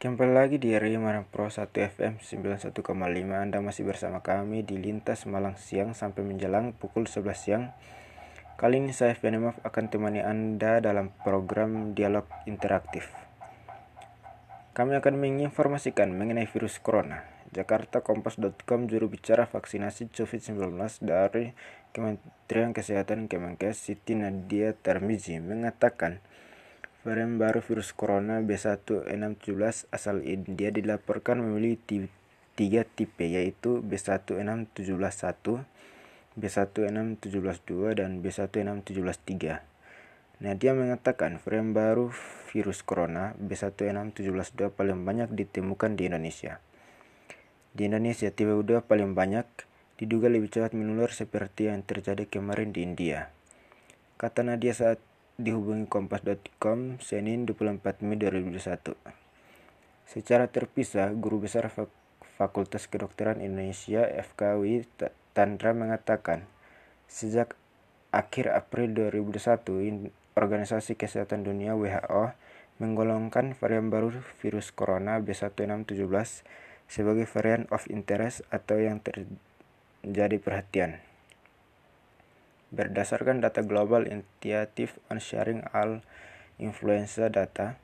Kembali lagi di Mana Pro 1 FM 91,5 Anda masih bersama kami di Lintas Malang siang sampai menjelang pukul 11 siang. Kali ini saya Venomov akan temani Anda dalam program Dialog Interaktif. Kami akan menginformasikan mengenai virus corona. Jakarta Kompas.com juru bicara vaksinasi COVID-19 dari Kementerian Kesehatan Kemenkes Siti Nadia Tarmizi mengatakan Varian baru virus corona B1617 asal India dilaporkan memiliki tiga tipe yaitu B16171, B16172, dan B16173. Nadia mengatakan varian baru virus corona B16172 paling banyak ditemukan di Indonesia. Di Indonesia, tipe 2 paling banyak diduga lebih cepat menular seperti yang terjadi kemarin di India. Kata Nadia saat dihubungi kompas.com Senin 24 Mei 2021. Secara terpisah, Guru Besar Fakultas Kedokteran Indonesia FKUI Tandra mengatakan, sejak akhir April 2021, Organisasi Kesehatan Dunia WHO menggolongkan varian baru virus corona B1617 sebagai varian of interest atau yang terjadi perhatian. Berdasarkan data Global Initiative on Sharing All Influenza Data,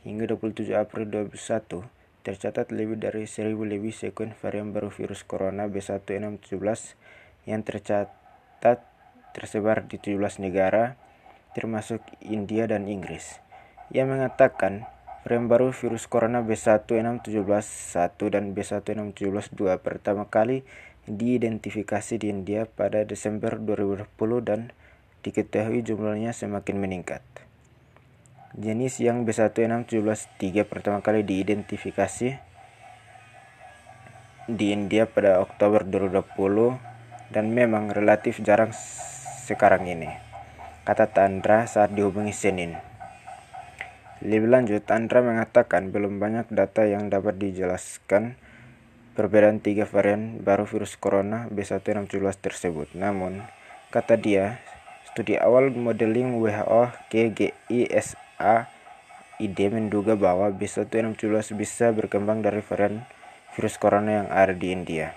hingga 27 April 2021, tercatat lebih dari 1000 lebih sekuen varian baru virus corona B1617 yang tercatat tersebar di 17 negara, termasuk India dan Inggris. Ia mengatakan varian baru virus corona B16171 dan B16172 pertama kali diidentifikasi di India pada Desember 2020 dan diketahui jumlahnya semakin meningkat. Jenis yang B16173 pertama kali diidentifikasi di India pada Oktober 2020 dan memang relatif jarang sekarang ini, kata Tandra saat dihubungi Senin. Lebih lanjut, Tandra mengatakan belum banyak data yang dapat dijelaskan perbedaan tiga varian baru virus corona B1617 tersebut. Namun, kata dia, studi awal modeling WHO KGISA ID menduga bahwa B1617 bisa berkembang dari varian virus corona yang ada di India.